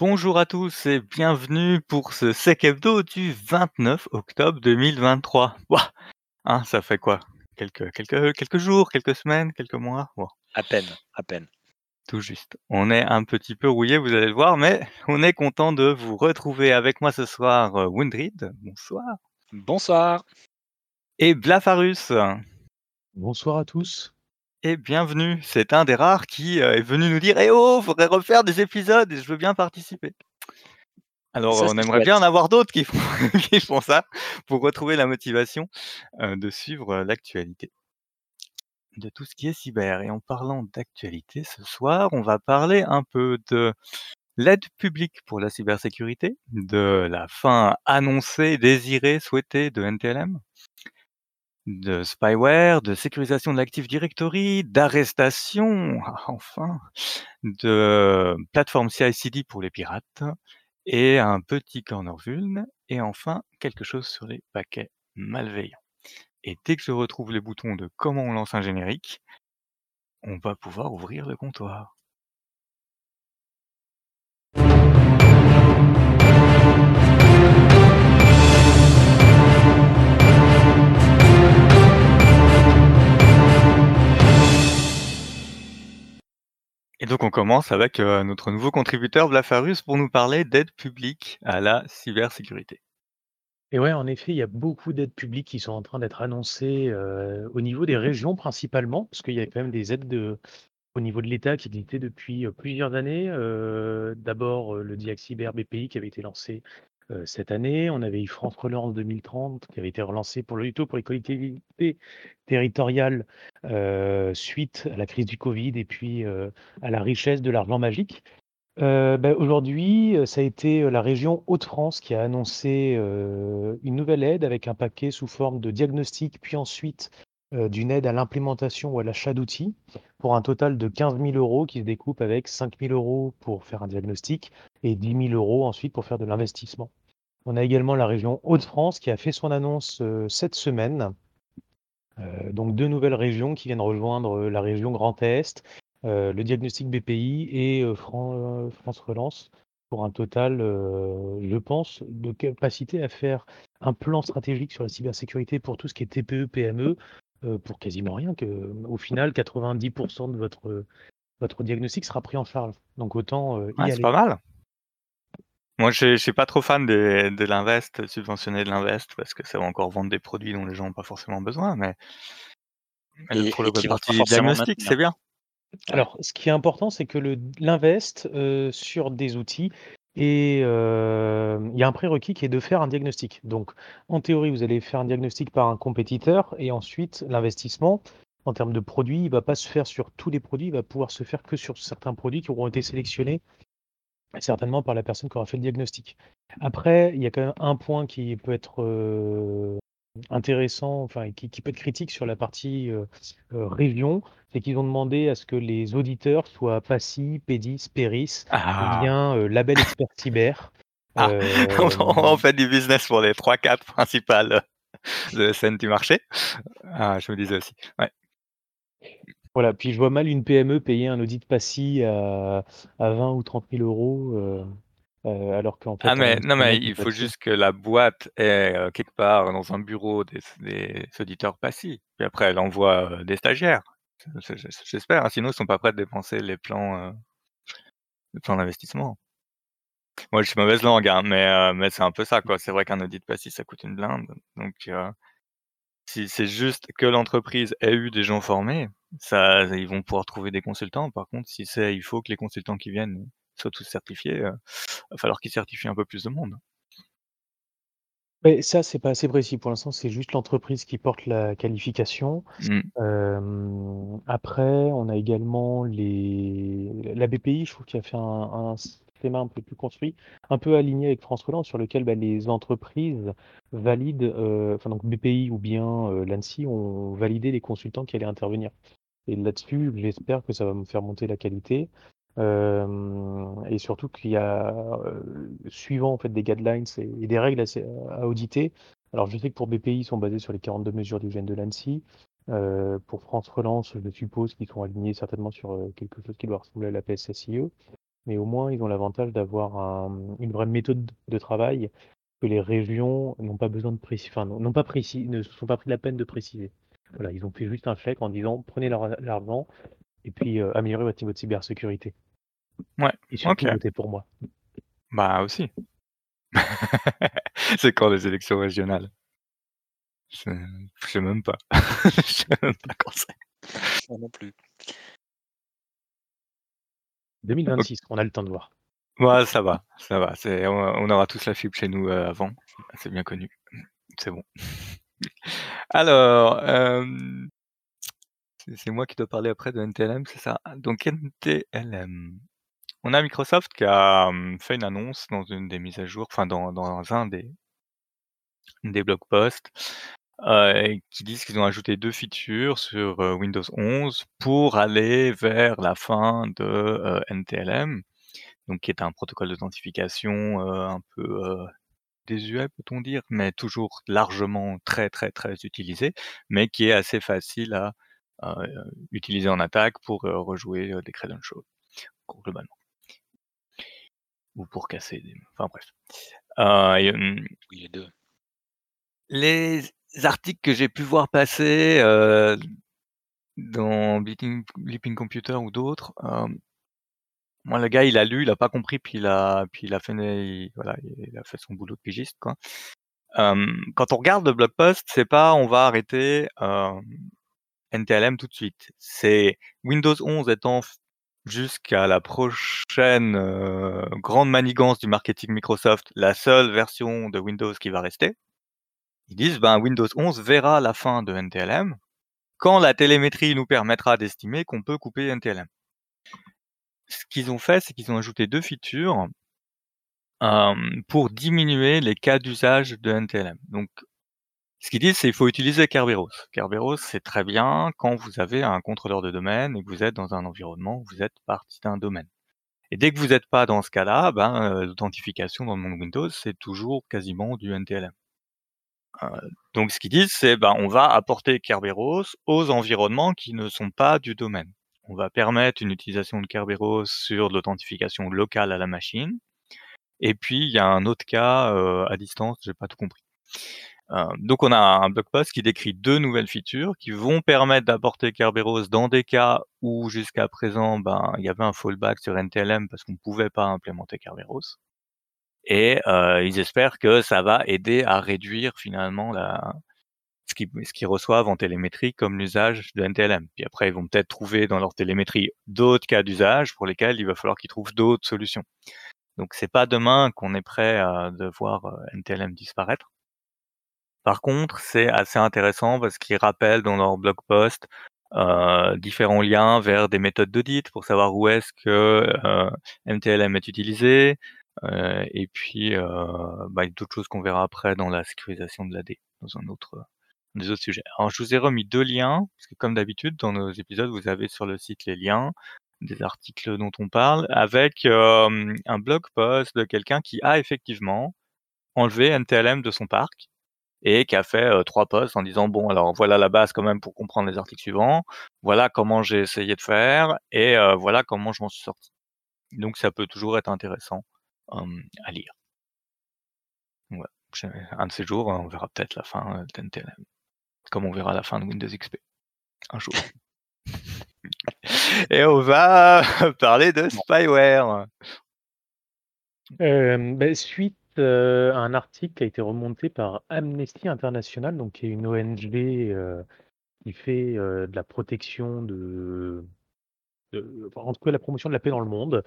Bonjour à tous et bienvenue pour ce Sec Hebdo du 29 octobre 2023. Wouah! Hein, ça fait quoi? Quelques quelques quelques jours, quelques semaines, quelques mois? Bon. À peine, à peine. Tout juste. On est un petit peu rouillé, vous allez le voir, mais on est content de vous retrouver avec moi ce soir, heu, Windrid, bonsoir. Bonsoir. Et Blafarus. Bonsoir à tous. Et bienvenue. C'est un des rares qui, heu, est venu nous dire: «Eh oh, faudrait refaire des épisodes et je veux bien participer». Alors, Ça, on aimerait bien en avoir d'autres qui font qui font ça pour retrouver la motivation, heu, de suivre, heu, l'actualité de tout ce qui est cyber et en parlant d'actualité, ce soir, on va parler un peu de l'aide publique pour la cybersécurité, de la fin annoncée, désirée, souhaitée de NTLM de spyware, de sécurisation de l'Active Directory, d'arrestation, enfin, de plateforme CI/CD pour les pirates et un petit corner vuln et enfin quelque chose sur les paquets malveillants. Et dès que je retrouve les boutons de comment on lance un générique, on va pouvoir ouvrir le comptoir. Donc on commence avec, heu, notre nouveau contributeur Blafarus pour nous parler d'aide publique à la cybersécurité. Et ouais, en effet, il y a beaucoup d'aides publiques qui sont en train d'être annoncées, heu, au niveau des régions principalement, parce qu'il y a quand même des aides de au niveau de l'État qui existaient depuis, heu, plusieurs années. D'abord, le Diac Cyber BPI qui avait été lancé, cette année. On avait eu France Relance 2030 qui avait été relancé pour le pour les collectivités territoriales, suite à la crise du covid et puis, à la richesse de l'argent magique. Bah, aujourd'hui, ça a été, la région Hauts-de-France qui a annoncé, une nouvelle aide avec un paquet sous forme de diagnostic, puis ensuite, d'une aide à l'implémentation ou à l'achat d'outils, pour un total de 15 000 € qui se découpe avec 5 000 € pour faire un diagnostic et 10 000 € ensuite pour faire de l'investissement. On a également la région Hauts-de-France qui a fait son annonce, heu, cette semaine. Heu, donc 2 nouvelles régions qui viennent rejoindre, heu, la région Grand Est, le diagnostic BPI et Fran France Relance pour un total, je pense, de capacité à faire un plan stratégique sur la cybersécurité pour tout ce qui est TPE, PME, pour quasiment rien que, au final 90% de votre, diagnostic sera pris en charge. Donc autant, Ouais, y c'est pas mal. Moi, je suis pas trop fan des de l'invest, subventionner de l'invest parce que ça va encore vendre des produits dont les gens ont pas forcément besoin, mais Et pour le forcément diagnostic, c'est bien. Alors, ce qui est important, c'est que le l'invest, heu, sur des outils et hem, il y a un prérequis qui est de faire un diagnostic. Donc, en théorie, vous allez faire un diagnostic par un compétiteur et ensuite l'investissement, en termes de produits, il va pas se faire sur tous les produits, il va pouvoir se faire que sur certains produits qui auront été sélectionnés, certainement par la personne qui aura fait le diagnostic. Après, il y a quand même un point qui peut être, heu, intéressant, enfin, qui qui peut être critique sur la partie, heu, région, c'est qu'ils ont demandé à ce que les auditeurs soient PACI, PEDIS, PERIS ou Ah! bien, heu, label expert cyber. Ah! On fait du business pour les 3-4 principales, heu, ESN du marché. Ah, je me disais aussi, ouais. Voilà, puis je vois mal une PME payer un audit PACI à à 20 ou 30 000 €, heu heu, alors qu'en Ah fait, on a mais non, mais il faut juste que la boîte ait, heu, quelque part dans un bureau des des auditeurs PACI. Puis après elle envoie, des stagiaires. Je je j'espère, hein, sinon ils sont pas prêts de dépenser les plans, les plans d'investissement. Moi je suis mauvaise langue, hein, mais mais c'est un peu ça, quoi. C'est vrai qu'un audit PACI ça coûte une blinde, donc heu, si c'est juste que l'entreprise ait eu des gens formés, ça ils vont pouvoir trouver des consultants. Par contre, si c'est il faut que les consultants qui viennent soient tous certifiés, heu, va falloir qu'ils certifient un peu plus de monde. Mais ça, c'est pas assez précis. Pour l'instant, c'est juste l'entreprise qui porte la qualification. Mmh. Après, on a également les la BPI, je trouve qu'il a fait un un schéma un peu plus construit, un peu aligné avec France Relance sur lequel, bah, les entreprises valident, heu, enfin donc BPI ou bien, heu, l'ANSSI ont validé les consultants qui allaient intervenir et là-dessus, j'espère que ça va me faire monter la qualité, hem et surtout qu'il y a, suivant en fait des guidelines et des règles à auditer. Alors je sais que pour BPI, ils sont basés sur les 42 mesures d'hygiène de l'ANSSI. Heu, pour France Relance, je suppose qu'ils sont alignés certainement sur, quelque chose qui doit ressembler à la PSSIE. Mais au moins ils ont l'avantage d'avoir une vraie méthode de travail que les régions n'ont pas besoin de préciser, enfin n'ont pas précis, ne se sont pas pris la peine de préciser. Voilà, ils ont fait juste un chèque en disant prenez l'argent et puis euh, améliorez votre niveau de cybersécurité. Ouais. Et surtout Ok. votez pour moi. Bah aussi. C'est quand les élections régionales? Je je sais même pas. Je sais même pas quand c'est. Moi non plus. 2026, on a le temps de voir. Ouais, ça va, ça va. On aura tous la fibre chez nous, heu, avant. C'est bien connu. C'est bon. Alors, hem c'est moi qui dois parler après de NTLM, c'est ça? Donc NTLM, on a Microsoft qui a, mmh, fait une annonce dans une des mises à jour, enfin dans dans un des des blog posts, heu, qui disent qu'ils ont ajouté 2 features sur, heu, Windows 11 pour aller vers la fin de, heu, NTLM, donc qui est un protocole d'authentification, heu, un peu, heu, désuet peut-on dire? Mais toujours largement très, très, très utilisé, mais qui est assez facile à, heu, utiliser en attaque pour, heu, rejouer, heu, des credentials, globalement. Ou pour casser des enfin bref. Heu, et hem Oui, les 2. les articles que j'ai pu voir passer, heu, dans Bleeping Computer ou d'autres, hem moi le gars il a lu, il a pas compris, puis il a puis il a fait son boulot de pigiste quand on regarde le blog post, c'est pas on va arrêter, hem, NTLM tout de suite. C'est Windows 11 étant jusqu'à la prochaine, grande manigance du marketing Microsoft, la seule version de Windows qui va rester. Ils disent: «Ben, Windows 11 verra la fin de NTLM, quand la télémétrie nous permettra d'estimer qu'on peut couper NTLM». Ce qu'ils ont fait, c'est qu'ils ont ajouté 2 features pour diminuer les cas d'usage de NTLM. Donc ce qu'ils disent, c'est il faut utiliser Kerberos. Kerberos, c'est très bien quand vous avez un contrôleur de domaine et que vous êtes dans un environnement où vous êtes partie d'un domaine. Et dès que vous êtes pas dans ce cas-là, ben, heu, l'authentification dans le monde Windows, c'est toujours quasiment du NTLM. Donc ce qu'ils disent, c'est, ben, on va apporter Kerberos aux environnements qui ne sont pas du domaine. On va permettre une utilisation de Kerberos sur l'authentification locale à la machine et puis il y a un autre cas, à distance, j'ai pas tout compris. Donc on a un blog post qui décrit 2 nouvelles features qui vont permettre d'apporter Kerberos dans des cas où jusqu'à présent, ben, il y avait un fallback sur NTLM parce qu'on pouvait pas implémenter Kerberos et heu, ils espèrent que ça va aider à réduire finalement la ce qu'ils qu'ils reçoivent en télémétrie comme l'usage de NTLM. Puis après, ils vont peut-être trouver dans leur télémétrie d'autres cas d'usage pour lesquels il va falloir qu'ils trouvent d'autres solutions. Donc c'est pas demain qu'on est prêt à de voir, NTLM disparaître. Par contre, c'est assez intéressant parce qu'ils rappellent dans leur blog post, heu, différents liens vers des méthodes d'audit pour savoir où est-ce que, heu, NTLM est utilisé, heu, et puis, heu, bah, d'autres choses qu'on verra après dans la sécurisation de l'AD, dans un autre, heu, des autres sujets. Alors je vous ai remis 2 liens, parce que comme d'habitude dans nos épisodes, vous avez sur le site les liens des articles dont on parle avec, un blog post de quelqu'un qui a effectivement enlevé NTLM de son parc et qui a fait, 3 posts en disant: «Bon alors voilà la base quand même pour comprendre les articles suivants, voilà comment j'ai essayé de faire et voilà comment je m'en suis sorti». Donc ça peut toujours être intéressant, hem, à lire. Ouais, un de ces jours, on verra peut-être la fin, heu, d'NTLM. Comme on verra la fin de Windows XP. Un jour. Et on va parler de spyware. Hem, beh, suite, à un article qui a été remonté par Amnesty International, donc qui est une ONG, qui fait, de la protection de en tout cas, la promotion de la paix dans le monde.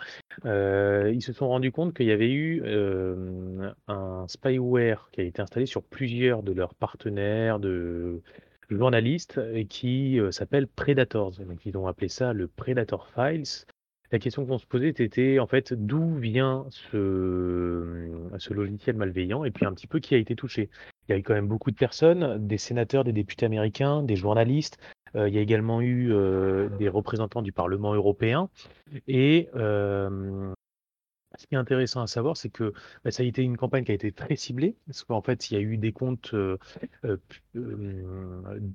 Heu, ils se sont rendus compte qu'il y avait eu, hem, un spyware qui a été installé sur plusieurs de leurs partenaires, de journalistes qui, heu, s'appelle Predators. Donc ils ont appelé ça le Predator Files. La question qu'on se posait était en fait d'où vient ce logiciel malveillant et puis un petit peu qui a été touché. Il y a eu quand même beaucoup de personnes, des sénateurs, des députés américains, des journalistes. Heu, il y a également eu, heu, des représentants du Parlement européen et hem, ce qui est intéressant à savoir, c'est que, bah, ça a été une campagne qui a été très ciblée parce qu'en fait, il y a eu des comptes,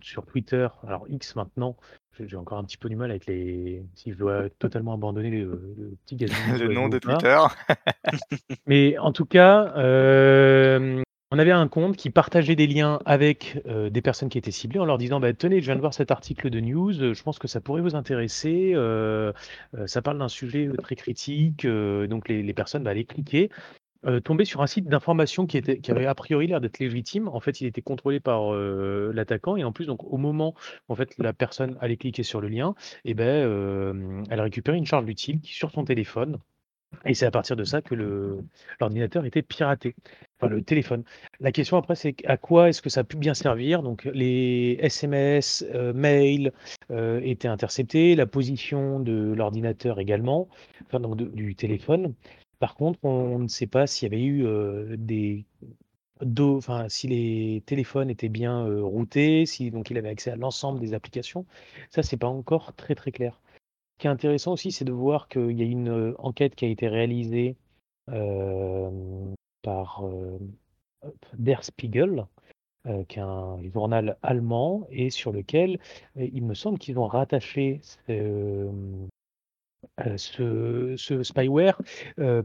sur Twitter, alors X maintenant, j'ai encore un petit peu du mal avec les si je dois totalement abandonner le le petit Le nom de. Twitter. Mais en tout cas, on avait un compte qui partageait des liens avec, heu, des personnes qui étaient ciblées en leur disant: «Bah, tenez, je viens de voir cet article de news, je pense que ça pourrait vous intéresser, heu heu, ça parle d'un sujet, très critique», donc les personnes, bah, allaient cliquer, tomber sur un site d'information qui avait a priori l'air d'être légitime. En fait, il était contrôlé par, l'attaquant et en plus donc au moment où en fait la personne allait cliquer sur le lien beh, hem, elle récupérait une charge utile qui sur son téléphone et c'est à partir de ça que l'ordinateur était piraté, enfin le téléphone. La question après c'est à quoi est-ce que ça a pu bien servir? Donc les SMS, heu, mails, heu, étaient interceptés, la position de l'ordinateur également, enfin donc du téléphone. Par contre, on ne sait pas s'il y avait eu, heu, des enfin si les téléphones étaient bien, heu, routés, si donc il avait accès à l'ensemble des applications. Ça, c'est pas encore très, très clair. Qui est intéressant aussi, c'est de voir qu'il y a une, heu, enquête qui a été réalisée, hem, par, hop, Der Spiegel, qui est un journal allemand et sur lequel, il me semble qu'ils ont rattaché ce, spyware,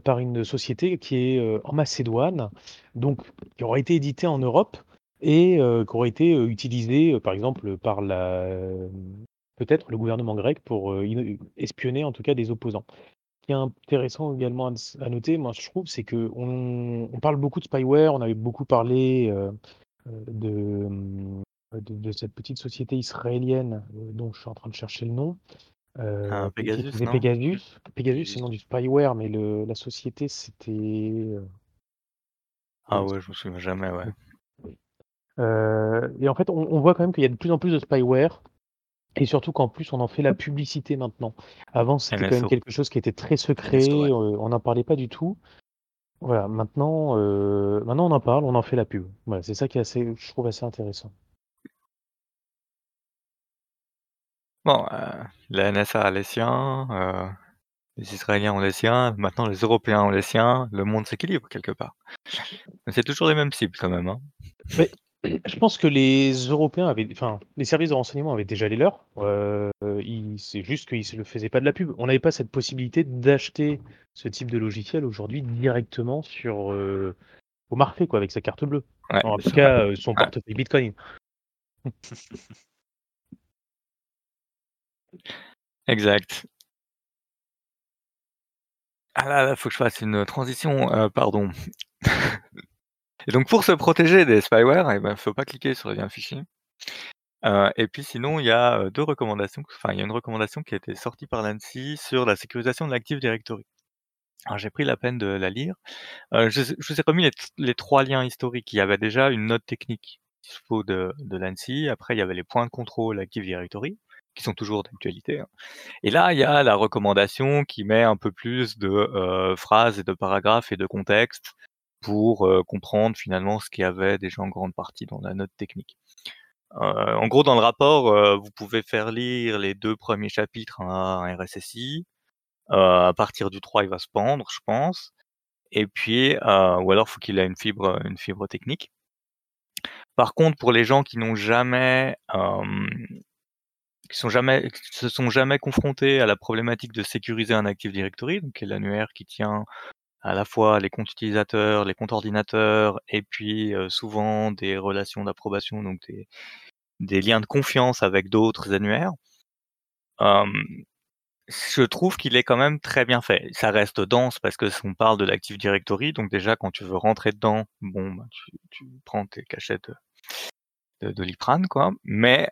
par une société qui est, en Macédoine, donc qui aurait été édité en Europe et qui aurait été, heu, utilisé, heu, par exemple, par la, peut-être le gouvernement grec pour, in espionner en tout cas des opposants. Ce qui est intéressant également à noter, moi je trouve, c'est qu'on on parle beaucoup de spyware, on avait beaucoup parlé, heu, de, mmh, de de cette petite société israélienne, dont je suis en train de chercher le nom, qui qui Pegasus, non? Pegasus. Pegasus, c'est le nom du spyware, mais le la société c'était, Ah ouais, je me souviens jamais, ouais. Et en fait, on on voit quand même qu'il y a de plus en plus de spyware et surtout qu'en plus on en fait la publicité maintenant. Avant, c'était quand même quelque chose qui était très secret, heu, on n'en parlait pas du tout. Voilà, maintenant, heu, maintenant on en parle, on en fait la pub. Voilà, c'est ça qui est assez je trouve assez intéressant. Bon, heu, la NSA a les siens, heu, les Israéliens ont les siens, maintenant les Européens ont les siens, le monde s'équilibre quelque part. Mais c'est toujours les mêmes cibles quand même, hein. Mais je pense que les Européens avaient enfin, les services de renseignement avaient déjà les leurs, ils c'est juste qu'ils le faisaient pas de la pub. On n'avait pas cette possibilité d'acheter ce type de logiciel aujourd'hui directement sur, heu, au marché quoi, avec sa carte bleue. Ouais, En tout cas, heu, son portefeuille bitcoin. Exact. Ah là là, faut que je fasse une transition, heu, pardon. Et donc pour se protéger des spyware et ben, faut pas cliquer sur les liens phishing. Heu et puis sinon, il y a, heu, 2 recommandations, enfin il y a une recommandation qui a été sortie par l'ANSSI sur la sécurisation de l'Active Directory. Alors j'ai pris la peine de la lire. Heu, je vous ai remis les les 3 liens historiques. Il y avait déjà une note technique de de l'ANSSI. Après, il y avait les points de contrôle Active Directory, qui sont toujours d'actualité, hein. Et là, il y a la recommandation qui met un peu plus de, phrases et de paragraphes et de contexte pour, comprendre finalement ce qu'il y avait déjà en grande partie dans la note technique. En gros, dans le rapport, vous pouvez faire lire les 2 premiers chapitres à un RSSI. À partir du 3, il va se pendre, je pense. Et puis, ou alors faut qu'il ait une fibre, une fibre technique. Par contre, pour les gens qui n'ont jamais, qui sont jamais se sont jamais confrontés à la problématique de sécuriser un Active Directory, donc l'annuaire qui tient à la fois les comptes utilisateurs, les comptes ordinateurs et puis, souvent des relations d'approbation, donc des liens de confiance avec d'autres annuaires. Je trouve qu'il est quand même très bien fait. Ça reste dense parce que on parle de l'Active Directory, donc déjà quand tu veux rentrer dedans, bon, bah, tu prends tes cachettes, de de Doliprane quoi. Mais,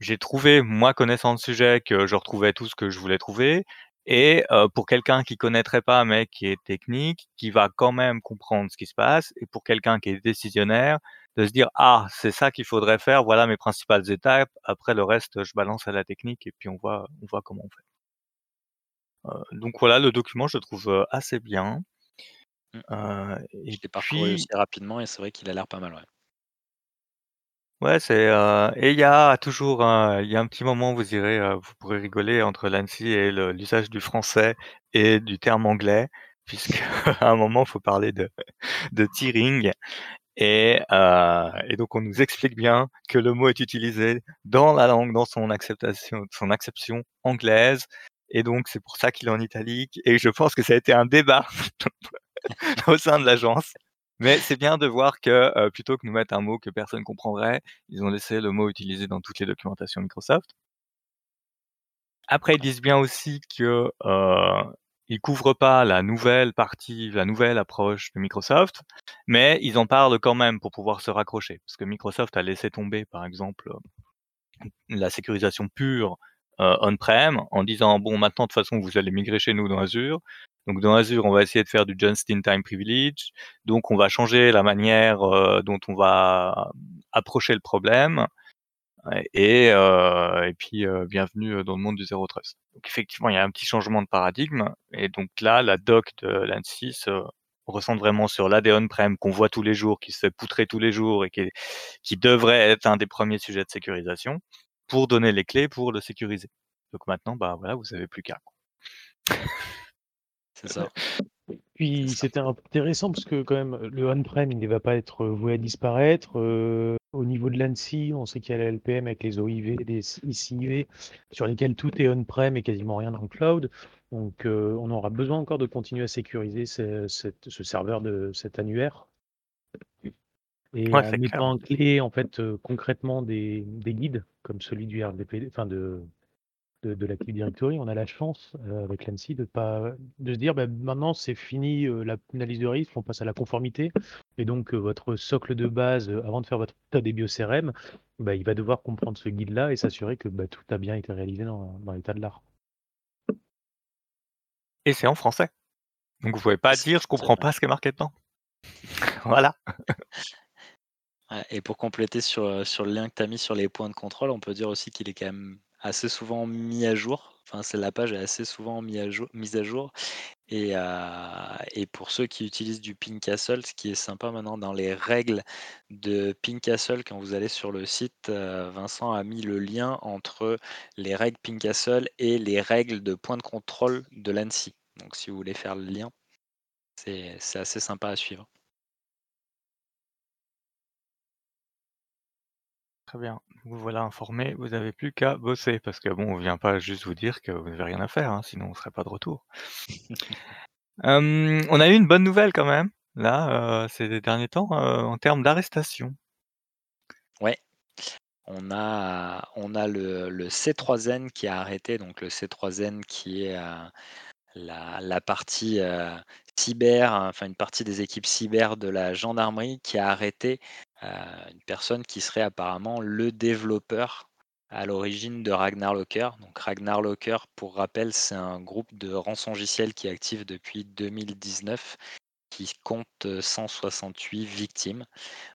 j'ai trouvé, moi connaissant le sujet, que je retrouvais tout ce que je voulais trouver et heu, pour quelqu'un qui connaîtrait pas, mais qui est technique, qui va quand même comprendre ce qui se passe et pour quelqu'un qui est décisionnaire, de se dire: «Ah, c'est ça qu'il faudrait faire, voilà mes principales étapes, après le reste, je balance à la technique et puis on voit on voit comment on fait». Heu, donc voilà, le document je le trouve, assez bien. Heu Je l'ai parcouru aussi rapidement et c'est vrai qu'il a l'air pas mal, ouais. Ouais, c'est, heu et il y a toujours un il y a un petit moment, vous irez, heu, vous pourrez rigoler entre l'ANSSI et l'usage du français et du terme anglais, puisqu'à un moment, faut parler de de tearing Et, heu, et donc on nous explique bien que le mot est utilisé dans la langue, dans son acceptation son acception anglaise et donc c'est pour ça qu'il est en italique et je pense que ça a été un débat au sein de l'agence. Mais c'est bien de voir que, plutôt que nous mettre un mot que personne comprendrait, ils ont laissé le mot utilisé dans toutes les documentations Microsoft. Après, ils disent bien aussi que, heu, ils couvrent pas la nouvelle partie, la nouvelle approche de Microsoft, mais ils en parlent quand même pour pouvoir se raccrocher. Parce que Microsoft a laissé tomber, par exemple, la sécurisation pure, heu, on-prem en disant: «Bon maintenant de toute façon vous allez migrer chez nous dans Azure, donc dans Azure on va essayer de faire du just in time privilege, donc on va changer la manière, heu, dont on va approcher le problème. Et heu et puis, heu, bienvenue, dans le monde du zéro trust. Donc effectivement, il y a un petit changement de paradigme. Et donc là, la doc de l'ANSSI se recentre vraiment sur l'AD on-prem qu'on voit tous les jours, qui se fait poutrer tous les jours et qui qui devrait être un des premiers sujets de sécurisation, pour donner les clés pour le sécuriser. Donc maintenant, bah, voilà, vous avez plus qu'à, quoi. C'est ça. Puis c'était intéressant parce que quand même, le on-prem, il ne va pas être voué à disparaître. Heu, au niveau de l'ANSSI, on sait qu'il y a la LPM avec les OIV, les SIV, sur lesquels tout est on-prem et quasiment rien dans le cloud. Donc, heu, on aura besoin encore de continuer à sécuriser ce serveur de cet annuaire. Et Ouais, en c'est clair. mettant en clé, en fait, heu, concrètement des des guides comme celui du RGPD, enfin de de de l'Active Directory, on a la chance, heu, avec l'ANSSI de pas de se dire: «Bah, maintenant c'est fini, heu, la l'analyse de risque, on passe à la conformité et donc heu, votre socle de base, avant de faire votre état des bio-CRM, bah, il va devoir comprendre ce guide-là et s'assurer que, bah, tout a bien été réalisé dans dans l'état de l'art». Et c'est en français. Donc vous pouvez pas c'est dire: «Je c'est comprends vrai. pas ce qui est marqué dedans». Voilà. Ouais et pour compléter sur, sur le lien que tu as mis sur les points de contrôle, on peut dire aussi qu'il est quand même assez souvent mis à jour. Enfin, c'est la page est assez souvent mise à jour et heu et pour ceux qui utilisent du Ping-Castle, ce qui est sympa maintenant dans les règles de Ping-Castle, quand vous allez sur le site, heu, Vincent a mis le lien entre les règles Ping-Castle et les règles de points de contrôle de l'ANSSI. Donc si vous voulez faire le lien, c'est assez sympa à suivre. Très bien, vous voilà informés, vous avez plus qu'à bosser parce que bon, on vient pas juste vous dire que vous avez rien à faire, hein, sinon on serait pas de retour. On a eu une bonne nouvelle quand même, là, ces derniers temps, en termes d'arrestation. Ouais, on a on a le le C3N qui a arrêté, donc le C3N qui est, heu, la la partie, heu, cyber, enfin une partie des équipes cyber de la gendarmerie qui a arrêté, une personne qui serait apparemment le développeur à l'origine de Ragnar Locker. Donc Ragnar Locker, pour rappel, c'est un groupe de rançongiciel qui est actif depuis 2019, qui compte, heu, 168 victimes.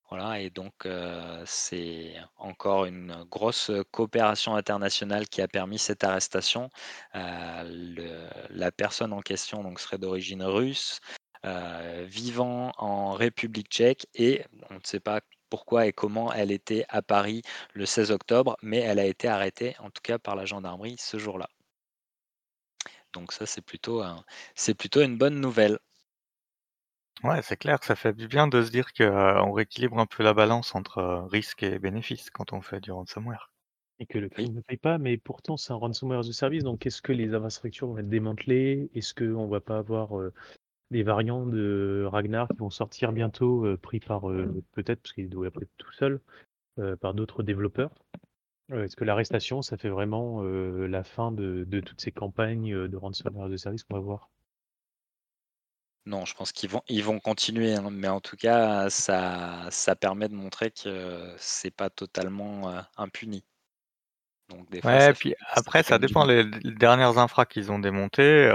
Voilà et donc heu, c'est encore une grosse, coopération internationale qui a permis cette arrestation. Le la personne en question donc serait d'origine russe, heu, vivant en République tchèque et on ne sait pas pourquoi et comment elle était à Paris le 16 octobre, mais elle a été arrêtée, en tout cas par la gendarmerie ce jour-là. Donc ça, c'est plutôt un c'est plutôt une bonne nouvelle. Ouais, c'est clair que ça fait du bien de se dire qu'on rééquilibre un peu la balance entre, heu, risques et bénéfices quand on fait du ransomware. Et que le Oui. crime ne paye pas, mais pourtant c'est un ransomware as a service, donc est-ce que les infrastructures vont être démantelées? Est-ce qu'on va pas avoir, heu, des variants de Ragnar qui vont sortir bientôt, heu, pris par, heu, peut-être parce qu'il doit être tout seul, heu, par d'autres développeurs? Est-ce que l'arrestation, ça fait vraiment, la fin de de toutes ces campagnes, de ransomware a service? Qu'on va voir? Non, je pense qu'ils vont ils vont continuer, hein, mais en tout cas, ça ça permet de montrer que c'est pas totalement, impuni. Donc des fois, Ouais, ça puis après ça dépend les les dernières infras qu'ils ont démontées,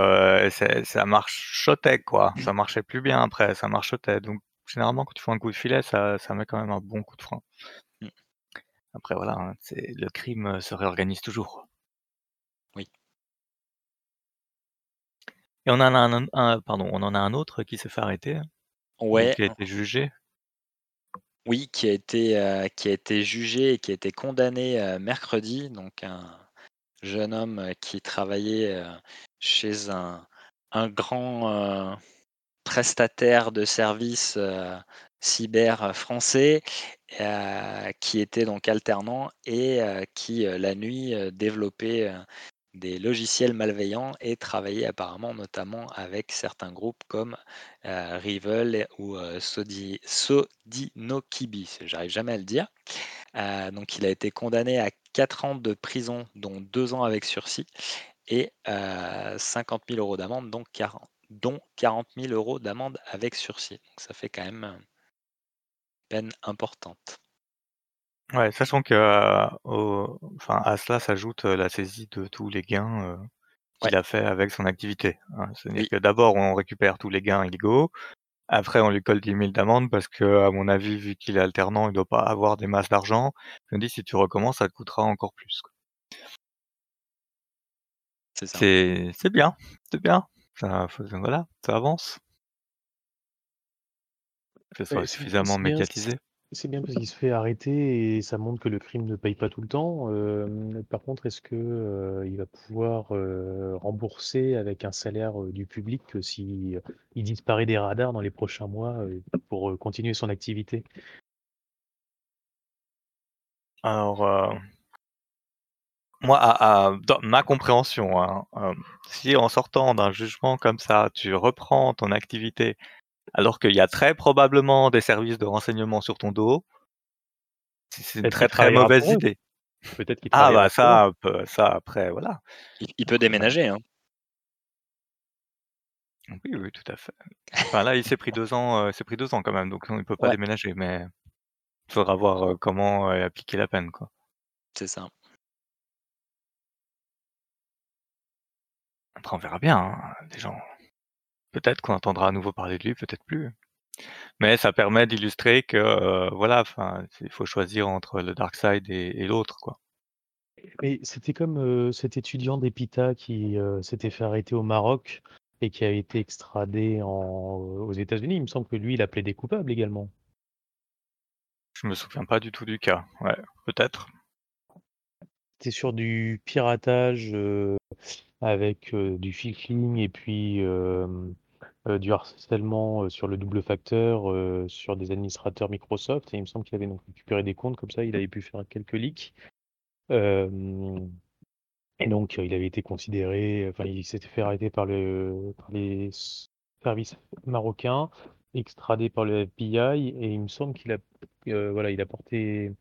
c'est ça marchotait quoi, ça marchait plus bien après, ça marchotait donc généralement quand tu fais un coup de filet, ça ça met quand même un bon coup de frein. Mmh, Après voilà, hein, le crime, heu, se réorganise toujours. oui. Et on en a un un pardon, on en a un autre qui s'est fait arrêter ou Ouais, qui a été jugé? Oui, qui a été, heu, qui a été jugé et qui a été condamné, heu, mercredi, donc un jeune homme, heu, qui travaillait, chez un grand, prestataire de services, cyber français, qui était donc alternant et qui, la nuit, développait, des logiciels malveillants et travaillait apparemment notamment avec certains groupes comme, Revell ou, Sodi Sodinokibi, j'arrive jamais à le dire. donc il a été condamné à 4 ans de prison, dont 2 ans avec sursis et 50 000 euros d'amende, dont 40 000 euros d'amende avec sursis. Donc ça fait quand même, peine importante. Ouais, sachant que, enfin, à cela s'ajoute, la saisie de tous les gains, qu'il a fait avec son activité, hein. C'est-à-dire que d'abord on récupère tous les gains illégaux, après on lui colle 10 000 d'amende parce que, à mon avis, vu qu'il est alternant, il doit pas avoir des masses d'argent. Je me dis: «Si tu recommences, ça te coûtera encore plus, quoi». C'est ça. C'est c'est bien, c'est bien. Ça voilà, ça avance. Que ce soit c'est suffisamment bien médiatisé. C'est bien parce qu'il se fait arrêter et ça montre que le crime ne paye pas tout le temps. Par contre, est-ce que, il va pouvoir, rembourser avec un salaire, du public, heu, si, il disparaît des radars dans les prochains mois, pour, continuer son activité? Alors, moi, à dans ma compréhension, hein, si en sortant d'un jugement comme ça, tu reprends ton activité, alors qu'il y a très probablement des services de renseignement sur ton dos c'est une très, très mauvaise idée. Peut-être qu'il Ah bah ça, ça après voilà. Il il peut déménager, hein. Oui, oui, tout à fait. Enfin là, il s'est pris 2 ans, il s'est pris 2 ans quand même, donc il peut pas Ouais. déménager, mais il faudra voir, heu, comment est appliquée la peine, quoi. C'est ça. Après on verra bien, hein, les gens peut-être qu'on entendra à nouveau parler de lui, peut-être plus. Mais ça permet d'illustrer que, heu, voilà, enfin, il faut choisir entre le dark side et et l'autre, quoi. Mais c'était comme, heu, cet étudiant d'EPITA qui, heu, s'était fait arrêter au Maroc et qui a été extradé en aux États-Unis. Il me semble que lui, il a plaidé coupable également. Je me souviens pas du tout du cas. Ouais, peut-être. C'était sur du piratage, avec, du phishing et puis, heu, du harcèlement, heu, sur le double facteur, heu, sur des administrateurs Microsoft il me semble qu'il avait donc récupéré des comptes comme ça, il avait pu faire quelques leaks. Et donc il avait été considéré enfin, il s'était fait arrêter par le par les services marocains, extradé par le FBI et il me semble qu'il a voilà, il a porté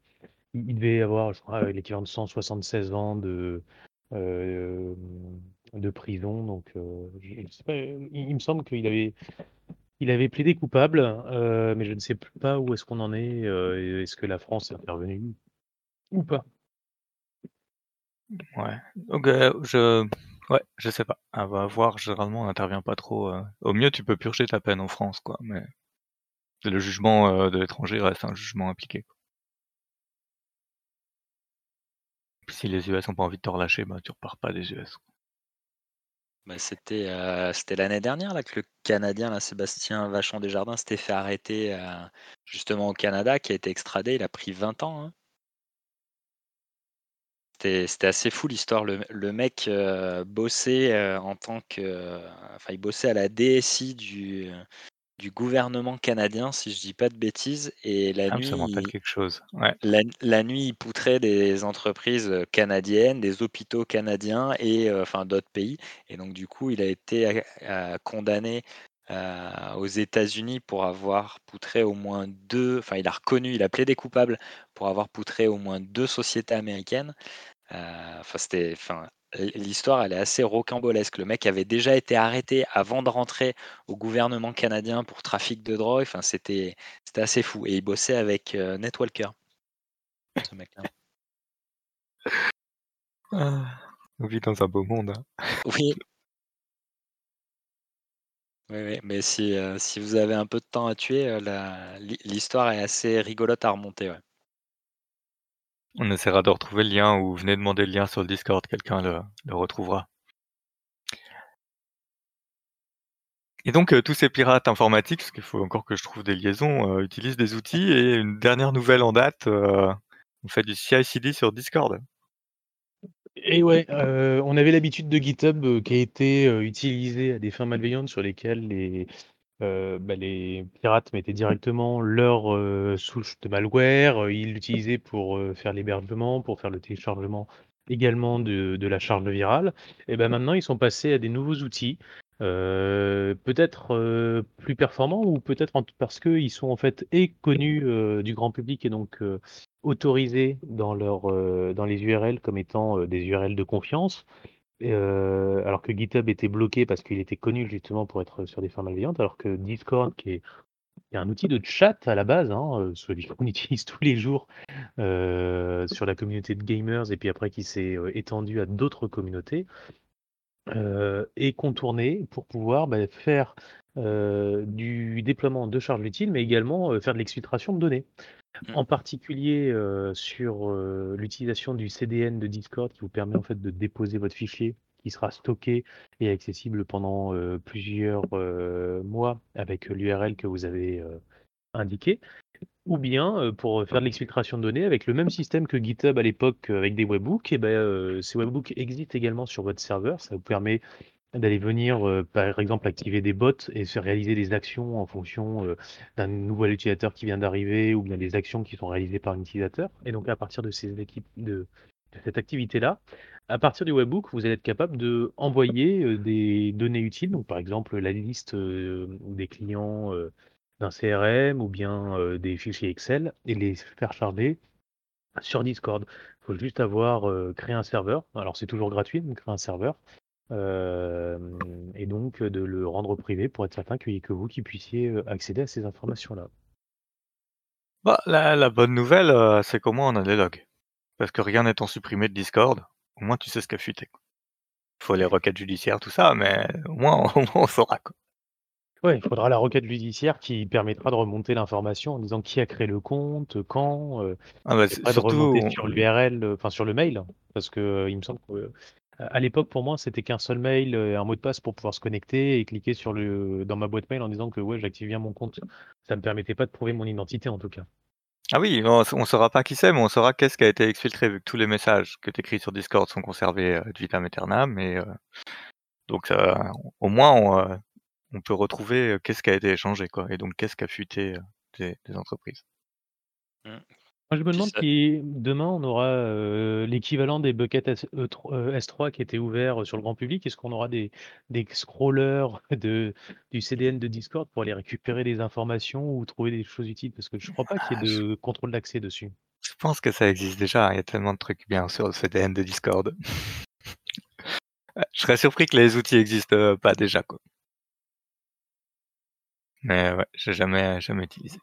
il devait avoir, l'équivalent de 176 ans de, de prison donc pas, il me semble qu'il avait il avait plaidé coupable, heu, mais je ne sais plus pas où est-ce qu'on en est, et est-ce que la France est intervenue ou pas? Ouais, donc je ouais, je sais pas. À va voir, généralement on n'intervient pas trop, au mieux tu peux purger ta peine en France, quoi, mais le jugement, de l'étranger reste un jugement appliqué. Puis si les US ont pas envie de te relâcher, bah, tu repars pas des US. Bah, c'était, heu, c'était l'année dernière là que le Canadien là, Sébastien Vachon Desjardins s'était fait arrêter, heu, justement au Canada, qui a été extradé, il a pris 20 ans, hein. C'était c'était assez fou l'histoire. Le le mec, heu, bossait, en tant que enfin il bossait à la DSI du du gouvernement canadien, si je dis pas de bêtises et la Ah, nuit ça il quelque chose, ouais. la la nuit, il poutrait des entreprises, heu, canadiennes, des hôpitaux canadiens et heu, enfin d'autres pays et donc du coup, il a été, condamné, heu, aux États-Unis pour avoir poutré au moins 2 enfin il a reconnu, il a plaidé coupable pour avoir poutré au moins 2 sociétés américaines. Enfin c'était enfin l'histoire, elle est assez rocambolesque. Le mec avait déjà été arrêté avant de rentrer au gouvernement canadien pour trafic de drogue, enfin c'était c'était assez fou et il bossait avec, heu, NetWalker ce mec-là. Ah, on vit dans un beau monde, hein. Oui. Oui, oui, mais si, heu, si vous avez un peu de temps à tuer, la l'hi l'histoire est assez rigolote à remonter, ouais. On essaiera de retrouver le lien ou venez demander le lien sur le Discord, quelqu'un le retrouvera. Et donc heu, tous ces pirates informatiques, parce qu'il faut encore que je trouve des liaisons, heu, utilisent des outils et une dernière nouvelle en date, heu, on fait du CI/CD sur Discord. Et ouais, on avait l'habitude de GitHub, qui a été, utilisé à des fins malveillantes sur lesquelles les, heu, bah, les pirates mettaient directement leur, heu, souche de malware, heu, ils l'utilisaient pour, faire l'hébergement, pour faire le téléchargement également de la charge virale. Et bah, maintenant ils sont passés à des nouveaux outils, peut-être, plus performants ou peut-être parce qu'ils sont en fait et connus, du grand public et donc autorisés dans dans les URL comme étant, des URL de confiance heu, alors que GitHub était bloqué parce qu'il était connu justement pour être sur des fins malveillantes, alors que Discord qui est un outil de chat à la base, hein, heu, celui qu'on utilise tous les jours, heu, sur la communauté de gamers et puis après qui s'est, étendu à d'autres communautés, est contourné pour pouvoir, bah, faire, heu, du déploiement de charges utiles, mais également, heu, faire de l'exfiltration de données. Mmh. En particulier, heu, sur, l'utilisation du CDN de Discord qui vous permet en fait de déposer votre fichier qui sera stocké et accessible pendant, plusieurs, mois avec l'URL que vous avez, indiqué. Ou bien, pour, faire de l'exfiltration de données avec le même système que GitHub à l'époque, avec des webhooks et heu, ces webhooks existent également sur votre serveur. Ça vous permet D'aller venir, heu, par exemple, activer des bots et se réaliser des actions en fonction, heu, d'un nouvel utilisateur qui vient d'arriver ou bien des actions qui sont réalisées par un utilisateur et donc à partir de ces équipes de cette activité-là, à partir du webhook, vous allez être capable d'envoyer, heu, des données utiles, donc par exemple la liste, heu, des clients, d'un CRM ou bien, des fichiers Excel et les faire charger sur Discord. Il faut juste avoir, créé un serveur. Alors c'est toujours gratuit, donc créer un serveur Hem et donc de le rendre privé pour être certain qu'il y ait que vous qui puissiez, heu, accéder à ces informations-là. Bah, la la bonne nouvelle, heu, c'est qu'au moins on a des logs. Parce que rien n'étant supprimé de Discord, au moins tu sais ce qui a fuité. Il faut les requêtes judiciaires, tout ça, mais au moins on saura, quoi. Ouais, il faudra la requête judiciaire qui permettra de remonter l'information en disant qui a créé le compte, quand, Ah bah, pas de remonter surtout sur l'URL, enfin sur le mail. Parce que, il me semble que, à l'époque pour moi c'était qu'un seul mail, et un mot de passe pour pouvoir se connecter et cliquer sur le dans ma boîte mail en disant que ouais j'active bien mon compte. Ça me permettait pas de prouver mon identité en tout cas. ah oui, on on saura pas qui c'est, mais on saura qu'est-ce qui a été exfiltré, vu que tous les messages que tu écris sur Discord sont conservés, ad vitam aeternam et donc au moins on, on peut retrouver, qu'est-ce qui a été échangé, quoi et donc qu'est-ce qui a fuité, des entreprises. Mmh. Moi, je me demande ça si demain on aura, heu, l'équivalent des buckets S E3 heu, S3 qui étaient ouverts, sur le grand public. Est-ce qu'on aura des des scrollers de du CDN de Discord pour aller récupérer des informations ou trouver des choses utiles? Parce que je crois pas qu'il y ait Ah, je de contrôle d'accès dessus. je pense que ça existe déjà, il y a tellement de trucs bien sur le CDN de Discord. Je serais surpris que les outils existent, heu, pas déjà, quoi. Mais ouais, j'ai jamais jamais utilisé.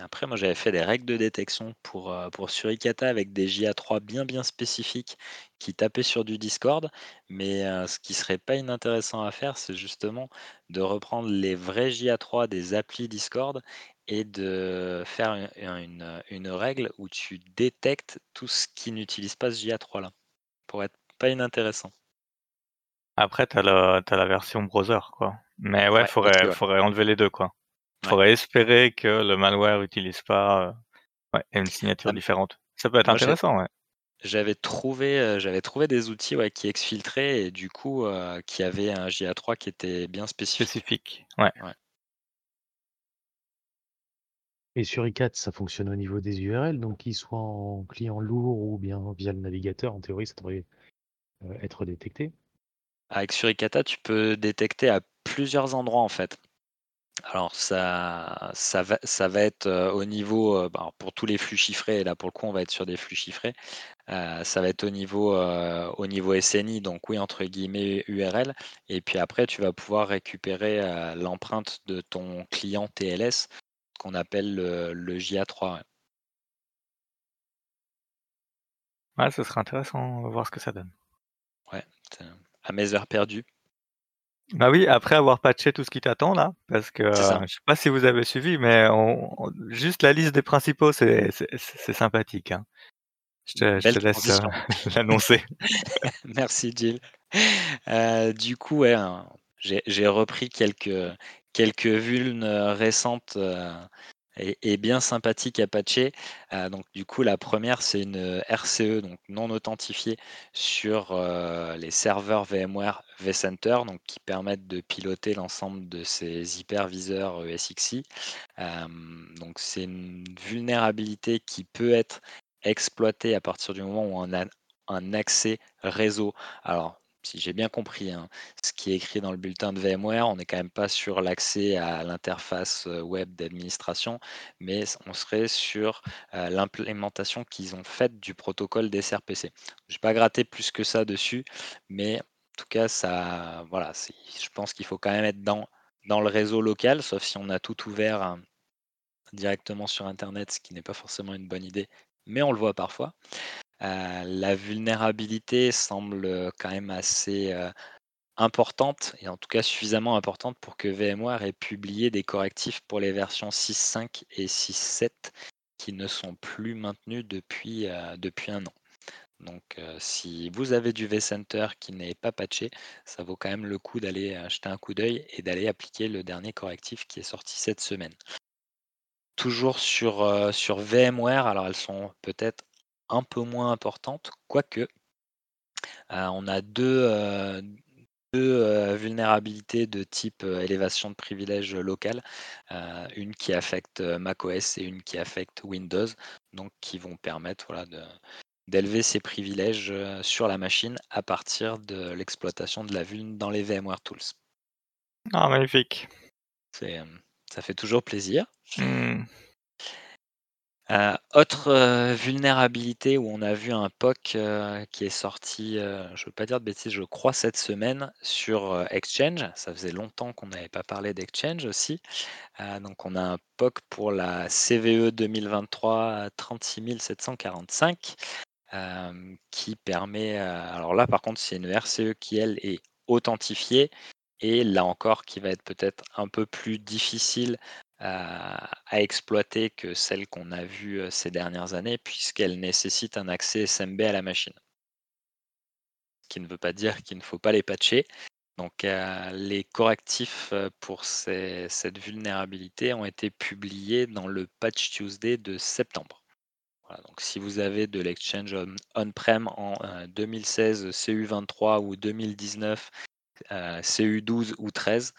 Après moi j'avais fait des règles de détection pour, heu, pour Suricata avec des JA3 bien, bien spécifiques qui tapaient sur du Discord. Mais, heu, ce qui serait pas inintéressant à faire, c'est justement de reprendre les vrais JA3 des applis Discord et de faire une, une règle où tu détectes tout ce qui n'utilise pas ce JA3 là. Pourrait être pas inintéressant. Après tu as tu as la version browser, quoi. Mais ouais, Ouais, aussi, faudrait ouais. faudrait enlever les 2, quoi. Ouais. Faudrait espérer que le malware utilise pas, ouais, une signature Ah, différente. Ça peut être moi intéressant, ouais, J'avais trouvé, j'avais trouvé des outils, ouais, qui exfiltraient et du coup, heu, qui avaient un JA3 qui était bien spécifique. spécifique. Ouais. Ouais. Et sur iCat, ça fonctionne au niveau des URL, donc qu'ils soient en client lourd ou bien via le navigateur, en théorie, ça devrait, être détecté. Avec Suricata, tu peux détecter à plusieurs endroits, en fait. Alors ça ça va ça va être, au niveau, bah, alors pour tous les flux chiffrés et là, pour le coup, on va être sur des flux chiffrés. Ça va être au niveau, au niveau SNI, donc oui, entre guillemets, URL et puis après tu vas pouvoir récupérer, l'empreinte de ton client TLS, qu'on appelle le le JA3, ouais. Ce serait intéressant, on va voir ce que ça donne. Ouais, à mes heures perdues, Bah oui, après avoir patché tout ce qui t'attend là, parce que, c'est ça. heu, je sais pas si vous avez suivi, mais on on juste la liste des principaux, c'est c'est c'est sympathique, hein. Je te je Belle te laisse, transition. l'annoncer. Merci Jill. Heu, du coup, ouais, hein, j'ai j'ai repris quelques quelques vulnes, heu, récentes, est bien sympathique à patcher. Heu, donc du coup, la première, c'est une RCE, donc non authentifiée sur, heu, les serveurs VMware vCenter, donc qui permettent de piloter l'ensemble de ces hyperviseurs ESXi. Donc c'est une vulnérabilité qui peut être exploitée à partir du moment où on a un accès réseau. Alors, si j'ai bien compris, hein, ce qui est écrit dans le bulletin de VMware, on n'est quand même pas sur l'accès à l'interface, web d'administration, mais on serait sur, l'implémentation qu'ils ont faite du protocole des SRPC. J'ai pas gratté plus que ça dessus, mais en tout cas, ça voilà, je pense qu'il faut quand même être dans dans le réseau local, sauf si on a tout ouvert, hein, directement sur internet, ce qui n'est pas forcément une bonne idée, mais on le voit parfois. Heu, la vulnérabilité semble, heu, quand même assez, heu, importante et en tout cas suffisamment importante pour que VMware ait publié des correctifs pour les versions 6.5 et 6.7 qui ne sont plus maintenus depuis, heu, depuis 1 an. Donc si vous avez du vCenter qui n'est pas patché, ça vaut quand même le coup d'aller, heu, jeter un coup d'œil et d'aller appliquer le dernier correctif qui est sorti cette semaine. Toujours sur, sur VMware, alors elles sont peut-être un peu moins importantes, quoique. On a 2, heu, 2, heu, vulnérabilités de type, élévation de privilèges locales. Heu, une qui affecte, macOS et une qui affecte Windows, donc qui vont permettre, voilà, de d'élever ces privilèges, sur la machine à partir de l'exploitation de la vuln dans les VMware Tools. Ah magnifique. Ça fait toujours plaisir. Mmh. Heu, autre, heu, vulnérabilité où on a vu un POC, heu, qui est sorti, heu, je veux pas dire de bêtises, je crois cette semaine sur, Exchange. Ça faisait longtemps qu'on n'avait pas parlé d'Exchange aussi. Donc on a un POC pour la CVE 2023 36745, hem, qui permet, alors là par contre c'est une RCE qui elle est authentifiée et là encore qui va être peut-être un peu plus difficile à exploiter que celle qu'on a vue, heu, ces dernières années puisqu'elle nécessite un accès SMB à la machine. Ce qui ne veut pas dire qu'il ne faut pas les patcher. Donc heu, les correctifs, heu, pour cette vulnérabilité ont été publiés dans le Patch Tuesday de septembre. Donc si vous avez de l'Exchange on on-prem en, heu, 2016 CU23 ou 2019, heu, CU12 ou 13,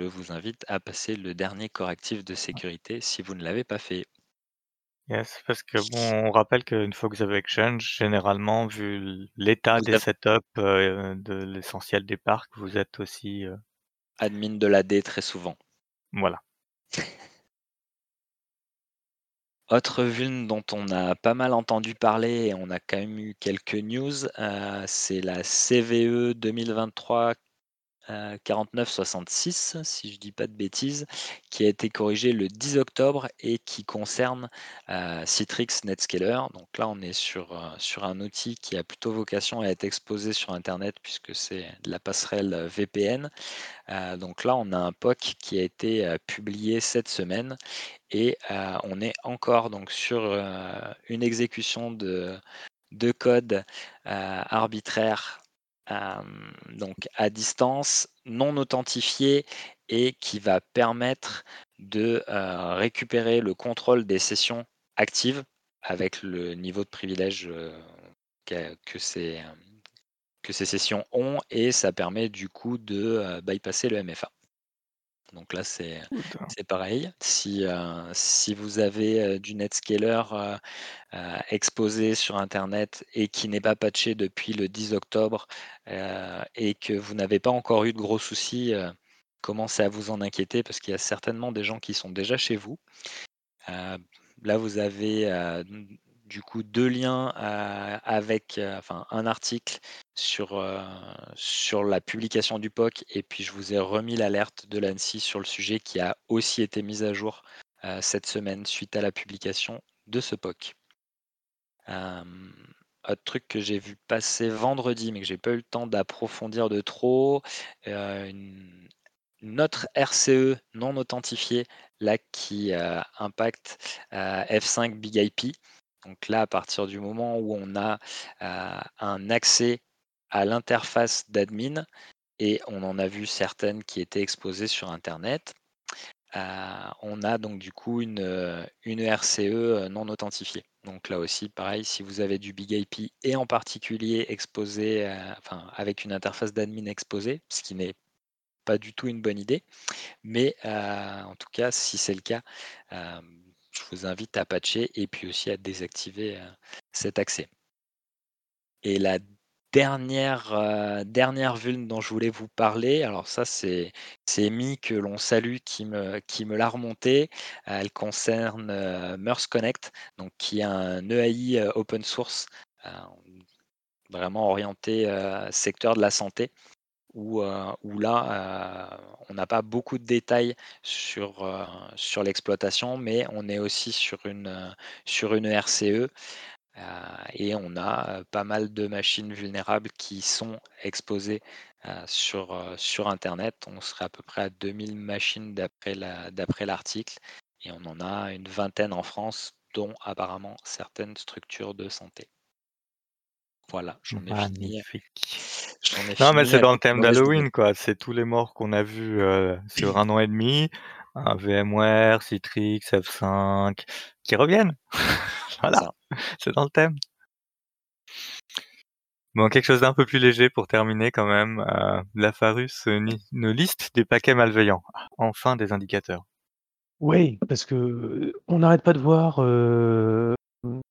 je vous invite à passer le dernier correctif de sécurité si vous ne l'avez pas fait. Yes, parce que bon, on rappelle qu'une fois que vous avez Exchange, généralement, vu l'état Vous des setups, heu, de l'essentiel des parcs, vous êtes aussi, heu Admin de l'AD très souvent. Voilà. Autre vuln dont on a pas mal entendu parler et on a quand même eu quelques news, heu, c'est la CVE 2023, heu, 4966 si je dis pas de bêtises, qui a été corrigée le 10 octobre et qui concerne, heu, Citrix NetScaler. Donc là, on est sur, heu, sur un outil qui a plutôt vocation à être exposé sur internet puisque c'est de la passerelle, VPN. Donc là, on a un POC qui a été, publié cette semaine et on est encore donc sur, une exécution de de code, arbitraire, donc à distance, non authentifié et qui va permettre de, récupérer le contrôle des sessions actives avec le niveau de privilège, que ces, que ces sessions ont et ça permet du coup de, bypasser le MFA. Donc là, c'est c'est pareil. Si, heu, si vous avez, heu, du NetScaler, heu, exposé sur internet et qui n'est pas patché depuis le 10 octobre, et que vous n'avez pas encore eu de gros soucis, commencez à vous en inquiéter parce qu'il y a certainement des gens qui sont déjà chez vous. Là, vous avez, du coup 2 liens, heu, avec, heu, enfin un article sur, heu, sur la publication du POC et puis je vous ai remis l'alerte de l'ANSSI sur le sujet qui a aussi été mise à jour, cette semaine suite à la publication de ce POC. Autre truc que j'ai vu passer vendredi, mais que j'ai pas eu le temps d'approfondir de trop, une autre RCE non authentifiée, là qui, impacte, heu, F5 BIG-IP. Donc là, à partir du moment où on a, un accès à l'interface d'admin et on en a vu certaines qui étaient exposées sur internet, on a donc du coup une, une RCE non authentifiée. Donc là aussi, pareil, si vous avez du Big IP et en particulier exposé, enfin avec une interface d'admin exposée, ce qui n'est pas du tout une bonne idée, mais en tout cas, si c'est le cas, vous invite à patcher et puis aussi à désactiver cet accès. Et la dernière, euh, dernière vulne dont je voulais vous parler, alors ça c'est Amy que l'on salue qui me, qui me l'a remonté. Elle concerne euh, Connect, donc qui est un EAI euh, open source euh, vraiment orienté secteur de la santé. Où, où là, on n'a pas beaucoup de détails sur, sur l'exploitation, mais on est aussi sur une, sur une RCE et on a pas mal de machines vulnérables qui sont exposées sur, sur Internet. On serait à peu près à 2000 machines d'après l'article et on en a une vingtaine en France, dont apparemment certaines structures de santé. Voilà, j'en ai fini. non, mais c'est dans le thème d'Halloween, quoi. C'est tous les morts qu'on a vus sur un an et demi. Un VMware, Citrix, F5, qui reviennent. voilà, c'est dans le thème. Bon, quelque chose d'un peu plus léger pour terminer quand même. Euh, Lafarus, une, une liste des paquets malveillants. Enfin des indicateurs. Oui, parce que on n'arrête pas de voir euh,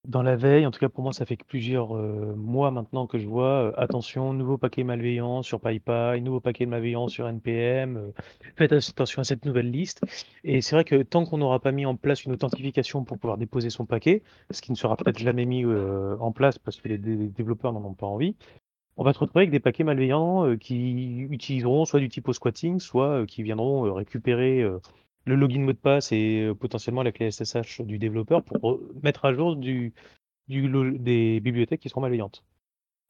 dans la veille, en tout cas pour moi, ça fait plusieurs, euh, mois maintenant que je vois, euh, attention, nouveau paquet malveillant sur PayPal, nouveau paquet malveillant sur NPM, euh, faites attention à cette nouvelle liste. Et c'est vrai que tant qu'on n'aura pas mis en place une authentification pour pouvoir déposer son paquet, ce qui ne sera peut-être jamais mis, en place parce que les développeurs n'en ont pas envie, on va se retrouver avec des paquets malveillants, qui utiliseront soit du typo squatting, soit, qui viendront, récupérer, le login mot de passe et euh, potentiellement la clé SSH du développeur pour mettre à jour des bibliothèques qui seront malveillantes.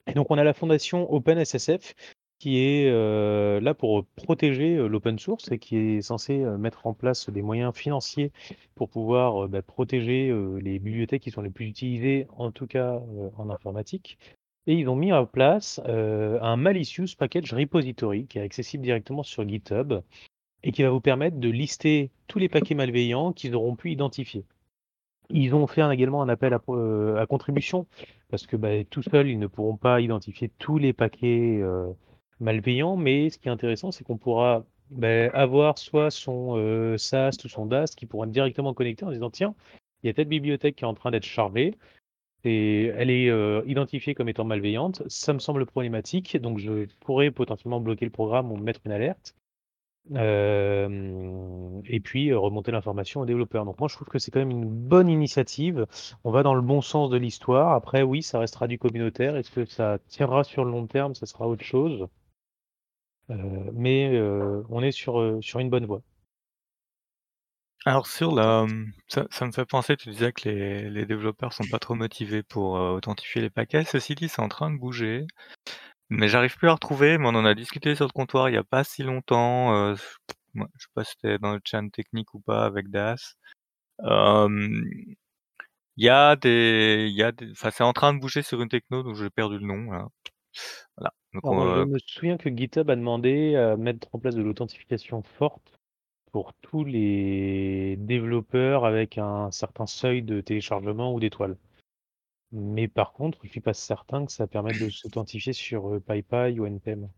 Et donc on a la fondation OpenSSF qui est euh, là pour protéger euh, l'open source et qui est censé mettre en place des moyens financiers pour pouvoir bah, protéger les bibliothèques qui sont les plus utilisées, en tout cas en informatique. Et ils ont mis en place un malicious package repository qui est accessible directement sur GitHub et qui va vous permettre de lister tous les paquets malveillants qu'ils auront pu identifier. Ils ont fait également un appel à, euh, contribution parce que bah, tout seuls, ils ne pourront pas identifier tous les paquets euh, malveillants. Mais ce qui est intéressant, c'est qu'on pourra bah, avoir soit son euh, SAST ou son DAST qui pourra directement connecter en disant tiens, il y a telle bibliothèque qui est en train d'être chargée et elle est identifiée comme étant malveillante. Ça me semble problématique, donc je pourrais potentiellement bloquer le programme ou mettre une alerte et puis, remonter l'information aux développeurs. Donc moi, je trouve que c'est quand même une bonne initiative. On va dans le bon sens de l'histoire. Après, oui, ça restera du communautaire. Est-ce que ça tiendra sur le long terme? Ça sera autre chose. mais, on est sur, sur une bonne voie. Alors sur la, ça ça me fait penser, tu disais que les les développeurs sont pas trop motivés pour, authentifier les paquets. Ceci dit, c'est en train de bouger. Mais j'arrive plus à retrouver, mais on en a discuté sur le comptoir il y a pas si longtemps, euh, je sais pas si c'était dans le chat technique ou pas avec Das. il y a des il y a des enfin, c'est en train de bouger sur une techno dont j'ai perdu le nom là. Voilà, je me souviens que GitHub a demandé à mettre en place de l'authentification forte pour tous les développeurs avec un certain seuil de téléchargement ou d'étoiles. Mais par contre, je suis pas certain que ça permette de s'authentifier sur, euh, PayPal ou NPM.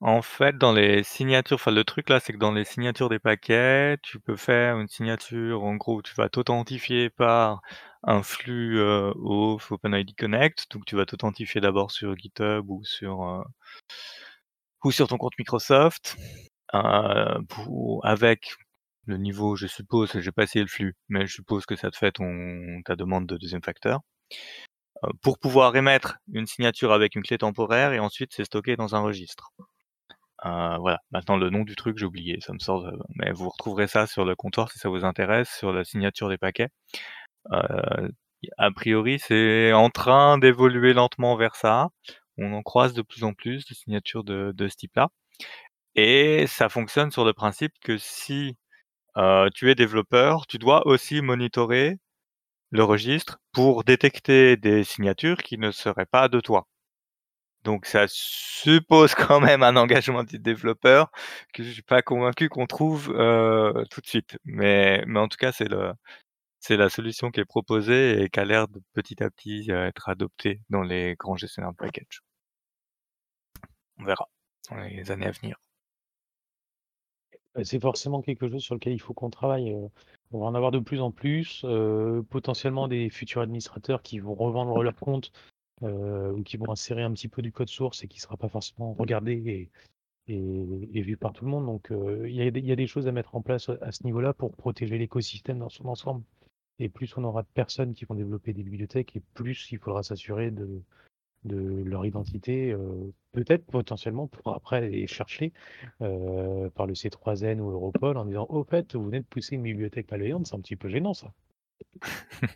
En fait, dans les signatures, enfin le truc là, c'est que dans les signatures des paquets, tu peux faire une signature, en gros, tu vas t'authentifier par un flux, euh, Auth OpenID Connect. Donc tu vas t'authentifier d'abord sur GitHub ou sur, ou sur ton compte Microsoft, avec le niveau, je suppose, j'ai pas essayé le flux, mais je suppose que ça te fait ta demande de deuxième facteur. Euh, pour pouvoir émettre une signature avec une clé temporaire et ensuite c'est stocké dans un registre. Euh, voilà, maintenant le nom du truc, j'ai oublié, ça me sort mais vous retrouverez ça sur le comptoir si ça vous intéresse, sur la signature des paquets. Euh, a priori, c'est en train d'évoluer lentement vers ça. On en croise de plus en plus de signatures de ce type-là et ça fonctionne sur le principe que si euh, tu es développeur, tu dois aussi monitorer le registre pour détecter des signatures qui ne seraient pas de toi. Donc ça suppose quand même un engagement du développeur que je suis pas convaincu qu'on trouve, heu, tout de suite. Mais mais en tout cas, c'est le c'est la solution qui est proposée et qui a l'air de petit à petit, heu, être adoptée dans les grands gestionnaires de package. On verra dans les années à venir. Bah, c'est forcément quelque chose sur lequel il faut qu'on travaille, heu, on va en avoir de plus en plus, heu, potentiellement des futurs administrateurs qui vont revendre leur compte, ou qui vont insérer un petit peu du code source et qui sera pas forcément regardé et vu par tout le monde. Donc il y a des choses à mettre en place, à ce niveau-là pour protéger l'écosystème dans son ensemble. Et plus on aura de personnes qui vont développer des bibliothèques et plus il faudra s'assurer de de leur identité, heu, peut-être potentiellement pour après aller chercher, heu, par le C3N ou Europol en disant: «Au fait, vous venez de pousser une bibliothèque malveillante, c'est un petit peu gênant ça».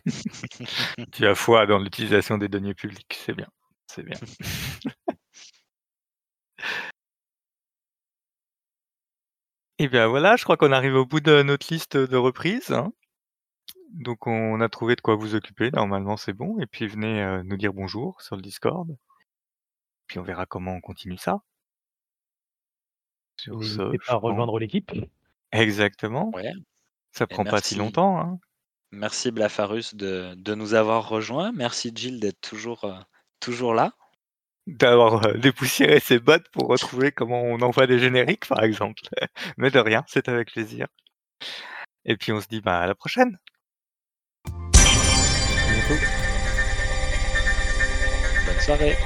Tu as foi dans l'utilisation des deniers publics, c'est bien, c'est bien. Et bien voilà, je crois qu'on arrive au bout de notre liste de reprises, hein. Donc on a trouvé de quoi vous occuper, normalement c'est bon et puis venez, heu, nous dire bonjour sur le Discord. Puis on verra comment on continue ça. Sur ce, N'hésitez je pas à pense rejoindre l'équipe. exactement. Ouais Ça et prend pas si merci longtemps, hein. merci Blafarus de de nous avoir rejoints. Merci Gilles d'être toujours, heu, toujours là. D'avoir, heu, dépoussiéré ses bottes pour retrouver comment on envoie des génériques par exemple. Mais de rien, c'est avec plaisir. Et puis on se dit, bah, à la prochaine. Bientôt. Bonne soirée.